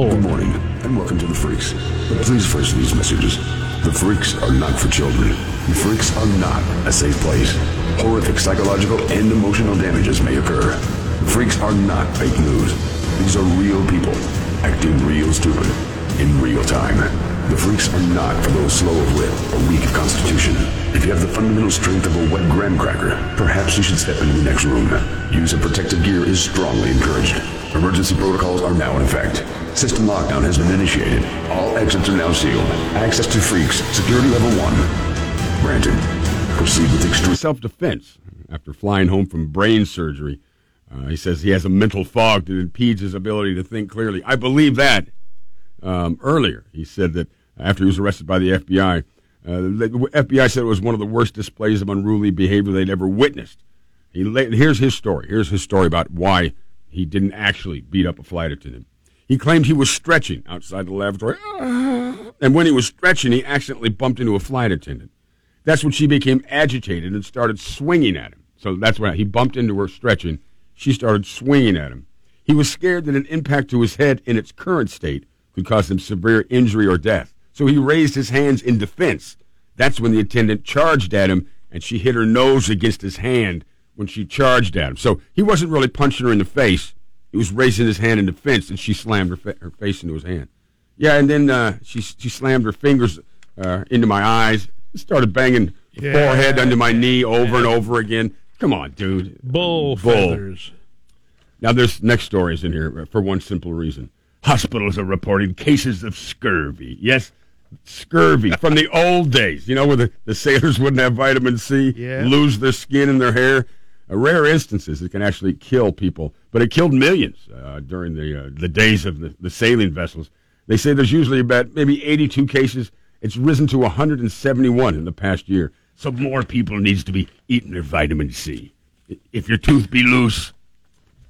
Good morning, and welcome to the Freaks. But please first these messages. The Freaks are not for children. The Freaks are not a safe place. Horrific psychological and emotional damages may occur. The Freaks are not fake news. These are real people acting real stupid in real time. The Freaks are not for those slow of wit or weak of constitution. If you have the fundamental strength of a wet graham cracker, perhaps you should step into the next room. Use of protective gear is strongly encouraged. Emergency protocols are now in effect. System lockdown has been initiated. All exits are now sealed. Access to freaks. Security level one. Granted. Proceed with extreme self defense after flying home from brain surgery. Uh, he says he has a mental fog that impedes his ability to think clearly. I believe that. Um, earlier, he said that after he was arrested by the FBI, uh, the FBI said it was one of the worst displays of unruly behavior they'd ever witnessed. He, here's his story. Here's his story about why he didn't actually beat up a flight attendant. He claimed he was stretching outside the lavatory, and when he was stretching, he accidentally bumped into a flight attendant. That's when she became agitated and started swinging at him. So that's when he bumped into her stretching. She started swinging at him. He was scared that an impact to his head in its current state could cause him severe injury or death. So he raised his hands in defense. That's when the attendant charged at him, and she hit her nose against his hand when she charged at him. So he wasn't really punching her in the face. He was raising his hand in defense, and she slammed her, fa- her face into his hand. Yeah, and then uh, she she slammed her fingers uh, into my eyes, started banging yeah. forehead under my knee over yeah. and over again. Come on, dude. Bull, Bull feathers. Now, there's next stories in here for one simple reason. Hospitals are reporting cases of scurvy. Yes, scurvy from the old days. You know, where the, the sailors wouldn't have vitamin C, yeah. lose their skin and their hair rare instances it can actually kill people, but it killed millions uh, during the uh, the days of the, the sailing vessels. They say there's usually about maybe 82 cases. It's risen to 171 in the past year. So more people needs to be eating their vitamin C. If your tooth be loose,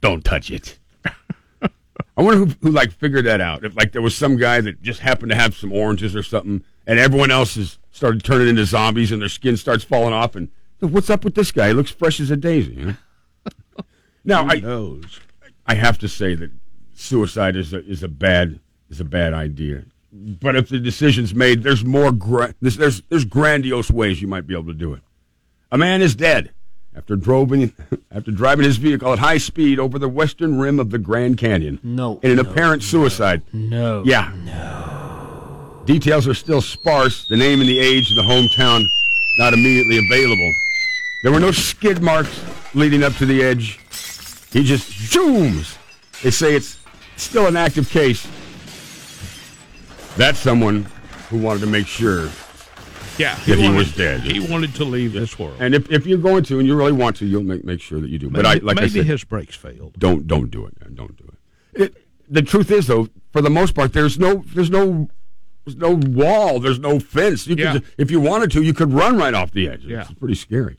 don't touch it. I wonder who, who like figured that out. If like there was some guy that just happened to have some oranges or something, and everyone else has started turning into zombies, and their skin starts falling off, and What's up with this guy? He looks fresh as a daisy. You know? now, I knows? I have to say that suicide is a, is a bad is a bad idea. But if the decision's made, there's more gra- there's, there's there's grandiose ways you might be able to do it. A man is dead after driving after driving his vehicle at high speed over the western rim of the Grand Canyon. No, in an no, apparent suicide. No, yeah, no. Details are still sparse. The name and the age and the hometown not immediately available. There were no skid marks leading up to the edge. He just zooms. They say it's still an active case. That's someone who wanted to make sure yeah, he that wanted, he was dead. He wanted to leave this world. And if, if you're going to, and you really want to, you'll make, make sure that you do. Maybe, but I, like maybe I said, his brakes failed. Don't don't do it. Don't do it. it. The truth is, though, for the most part, there's no there's no there's no wall. There's no fence. You yeah. could, if you wanted to, you could run right off the edge. Yeah. It's pretty scary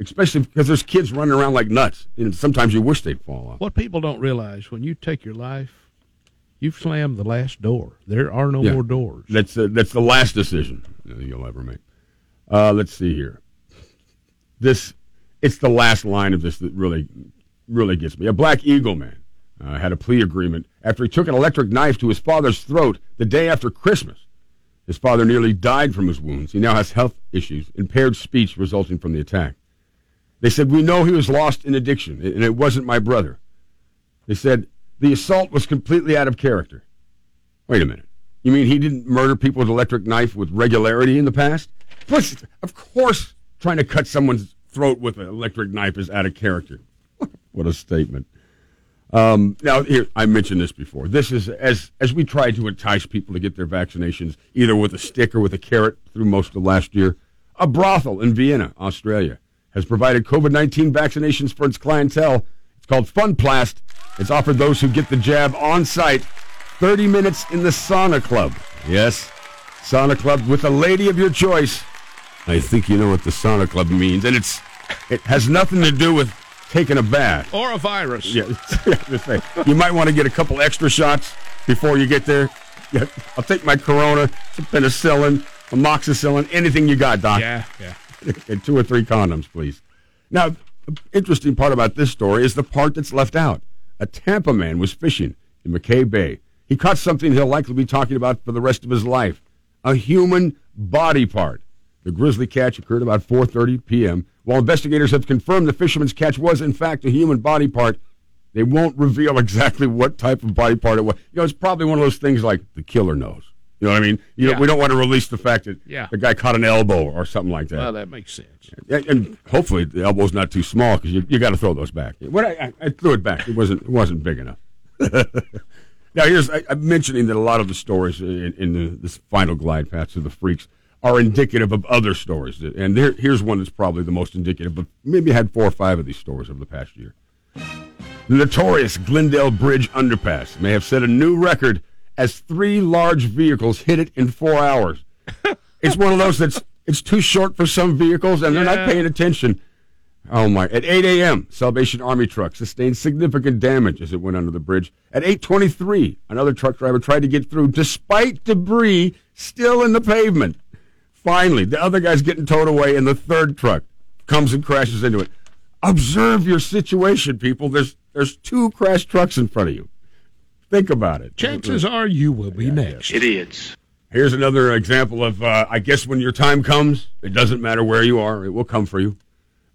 especially because there's kids running around like nuts. And sometimes you wish they'd fall off. What people don't realize when you take your life, you've slammed the last door. There are no yeah. more doors. That's uh, that's the last decision you'll ever make. Uh, let's see here. This it's the last line of this that really really gets me. A black eagle man uh, had a plea agreement after he took an electric knife to his father's throat the day after Christmas. His father nearly died from his wounds. He now has health issues, impaired speech resulting from the attack. They said, We know he was lost in addiction, and it wasn't my brother. They said, The assault was completely out of character. Wait a minute. You mean he didn't murder people with electric knife with regularity in the past? Plus, of course, trying to cut someone's throat with an electric knife is out of character. what a statement. Um, now, here I mentioned this before. This is as as we tried to entice people to get their vaccinations, either with a stick or with a carrot, through most of last year. A brothel in Vienna, Australia, has provided COVID 19 vaccinations for its clientele. It's called FunPalast. It's offered those who get the jab on site 30 minutes in the sauna club. Yes, sauna club with a lady of your choice. I think you know what the sauna club means, and it's it has nothing to do with taking a bath or a virus. Yeah, you might want to get a couple extra shots before you get there. Yeah, I'll take my Corona, some penicillin, amoxicillin, anything you got, Doc. Yeah, yeah. And two or three condoms, please. Now, the interesting part about this story is the part that's left out. A Tampa man was fishing in McKay Bay. He caught something he'll likely be talking about for the rest of his life a human body part. The grisly catch occurred about 4:30 p.m. While investigators have confirmed the fisherman's catch was in fact a human body part, they won't reveal exactly what type of body part it was. You know, it's probably one of those things like the killer knows. You know what I mean? You Yeah. know, we don't want to release the fact that Yeah. the guy caught an elbow or something like that. Well, that makes sense. And- and hopefully the elbow's not too small because you, you got to throw those back. What I, I, threw it back. It wasn't it wasn't big enough. now here's I, I'm mentioning that a lot of the stories in, in the, this final glide path to the freaks are indicative of other stories, and there, here's one that's probably the most indicative. But maybe I had four or five of these stories over the past year. The notorious Glendale Bridge underpass may have set a new record as three large vehicles hit it in four hours. it's one of those that's it's too short for some vehicles and they're not paying attention. Oh my! At 8 a.m., Salvation Army truck sustained significant damage as it went under the bridge. At 8:23, another truck driver tried to get through despite debris still in the pavement. Finally, the other guy's getting towed away, and the third truck comes and crashes into it. Observe your situation, people. There's there's two crashed trucks in front of you. Think about it. Chances are you will be next. Idiots. Here's another example of, uh, I guess when your time comes, it doesn't matter where you are, it will come for you.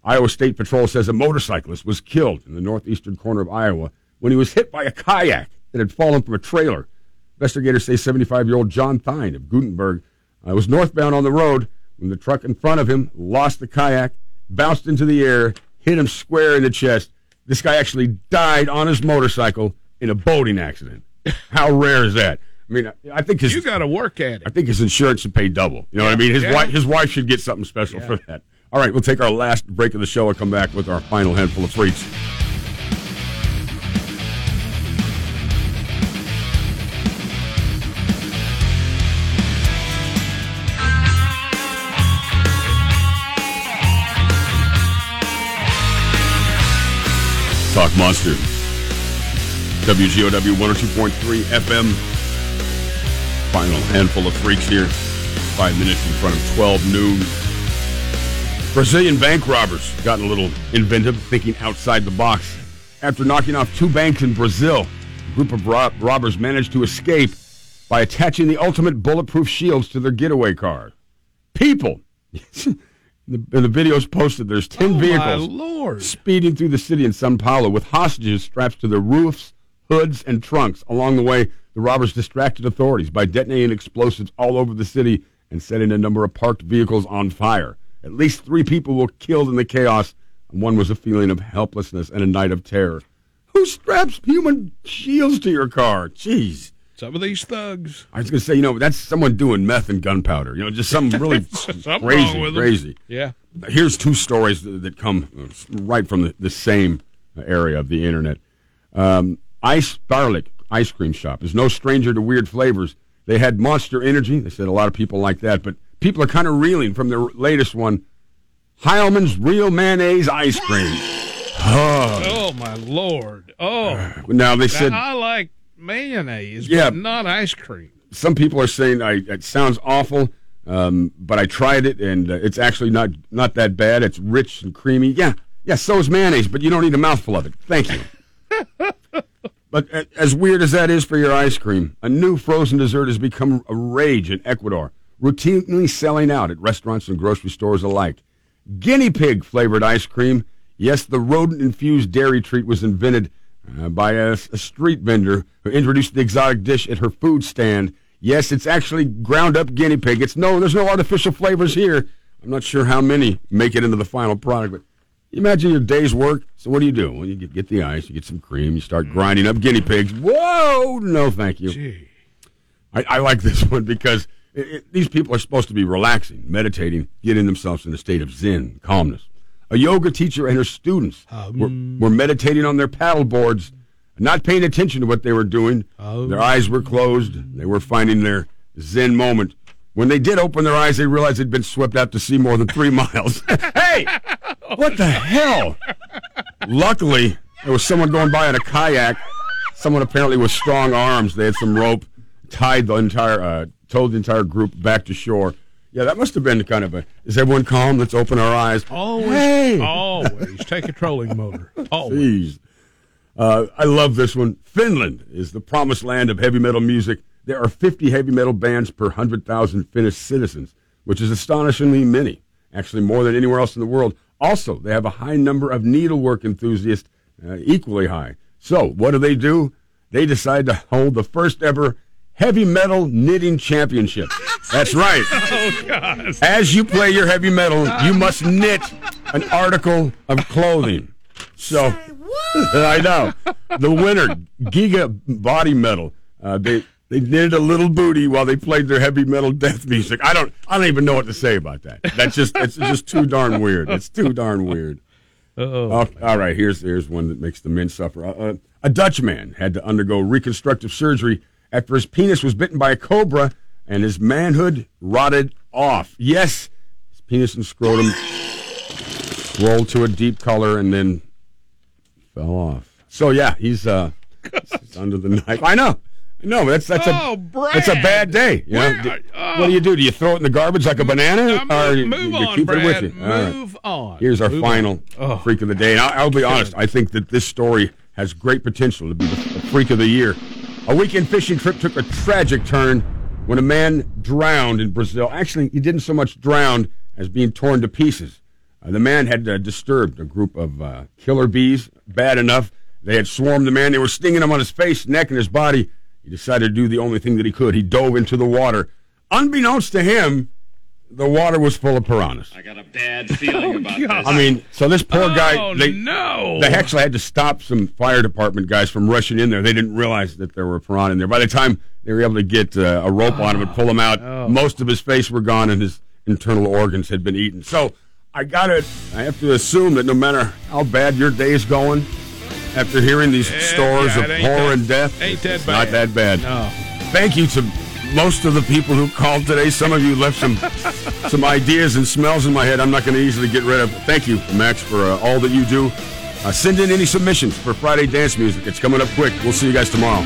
Iowa State Patrol says a motorcyclist was killed in the northeastern corner of Iowa when he was hit by a kayak that had fallen from a trailer. Investigators say 75 year old John Thine of Guttenberg uh, was northbound on the road when the truck in front of him lost the kayak, bounced into the air, hit him square in the chest. This guy actually died on his motorcycle in a boating accident. How rare is that? I mean, I- think his You got to work at it. I think his insurance should pay double. You know what I mean? His Yeah. wife, his wife should get something special for that. All right, we'll take our last break of the show and come back with our final handful of freaks. Talk Monster. WGOW 102.3 FM. Final handful of freaks here. Five minutes in front of 12 noon. Brazilian bank robbers gotten a little inventive, thinking outside the box. After knocking off two banks in Brazil, a group of rob- robbers managed to escape by attaching the ultimate bulletproof shields to their getaway car. People! in, the, in the videos posted, there's 10 Oh, vehicles speeding through the city in Sao Paulo with hostages strapped to their roofs, hoods, and trunks. Along the way, the robbers distracted authorities by detonating explosives all over the city and setting a number of parked vehicles on fire. At least three people were killed in the chaos, and one was a feeling of helplessness and a night of terror. Who straps human shields to your car? Jeez. Some of these thugs. I was going to say, you know, that's someone doing meth and gunpowder. You know, just something really Something crazy, wrong with 'em. crazy. Yeah. Here's two stories that, that come right from the, the same area of the internet. Um, Ice Garlic ice cream shop is no stranger to weird flavors. They had Monster Energy. They said a lot of people like that, but people are kind of reeling from their latest one, Hellmann's Real Mayonnaise Ice Cream. Oh, my Lord. Oh. Now they said I like mayonnaise, Yeah. but not ice cream. some people are saying I, it sounds awful, um, but I tried it and uh, it's actually not not that bad. It's rich and creamy. Yeah, yeah. So is mayonnaise, but you don't need a mouthful of it. Thank you. but as weird as that is for your ice cream, a new frozen dessert has become a rage in Ecuador, routinely selling out at restaurants and grocery stores alike. Guinea pig flavored ice cream. Yes, the rodent infused dairy treat was invented uh, by a, a street vendor who introduced the exotic dish at her food stand. Yes, it's actually ground up guinea pig. It's no, there's no artificial flavors here. I'm not sure how many make it into the final product, but imagine your day's work. So what do you do? Well, you get, the ice, you get some cream, you start grinding up guinea pigs. Whoa, no, thank you. Gee. I, I like this one because it, it, these people are supposed to be relaxing, meditating, getting themselves in a state of zen, calmness. A yoga teacher and her students um, were, were meditating on their paddle boards, not paying attention to what they were doing. Um. Their eyes were closed. They were finding their zen moment. When they did open their eyes, they realized they'd been swept out to sea more than three miles. hey, what the hell? Luckily, there was someone going by in a kayak. Someone apparently with strong arms. They had some rope, tied the entire, uh, towed the entire group back to shore. Yeah, that must have been kind of a. Is everyone calm? Let's open our eyes. Always, Hey! always take a trolling motor. Always. Jeez. Uh, I love this one. Finland is the promised land of heavy metal music. There are 50 heavy metal bands per 100,000 Finnish citizens, which is astonishingly many, actually more than anywhere else in the world. Also, they have a high number of needlework enthusiasts, uh, equally high. So, what do they do? They decide to hold the first ever heavy metal knitting championship. That's right. Oh God! As you play your heavy metal, you must knit an article of clothing. So, I know the winner, Giga Body Metal. Uh, they they did a little booty while they played their heavy metal death music. I don't I don't even know what to say about that. That's just it's just too darn weird. It's too darn weird. Oh, Oh, all right, here's here's one that makes the men suffer. Uh, uh, a Dutch man had to undergo reconstructive surgery after his penis was bitten by a cobra and his manhood rotted off. Yes, his penis and scrotum rolled to a deep color and then fell off. So yeah, he's uh he's under the knife. I know. No, that's that's Oh, a Brad. that's a bad day. You know? Where- oh. what do you do? Do you throw it in the garbage like a banana, or gonna you, move you on, keep Brad. it with you? All right. Move on. Here's our Move final Oh. freak of the day. And I'll, I'll be honest, I think that this story has great potential to be the, the freak of the year. A weekend fishing trip took a tragic turn when a man drowned in Brazil. Actually, he didn't so much drown as being torn to pieces. Uh, the man had uh, disturbed a group of uh, killer bees bad enough. They had swarmed the man. They were stinging him on his face, neck, and his body. He decided to do the only thing that he could. He dove into the water. Unbeknownst to him, the water was full of piranhas. I got a bad feeling about God. this. I mean, so this poor guy, Oh they, no! they actually had to stop some fire department guys from rushing in there. They didn't realize that there were piranha in there. By the time they were able to get uh, a rope on him and pull him out, most of his face were gone and his internal organs had been eaten. So I got to, I have to assume that no matter how bad your day is going, after hearing these stories yeah, of horror that- and death, ain't that it's not that bad. No. Thank you to most of the people who called today. Some of you left some some ideas and smells in my head. I'm not going to easily get rid of. Thank you, Max, for uh, all that you do. Uh, send in any submissions for Friday dance music. It's coming up quick. We'll see you guys tomorrow.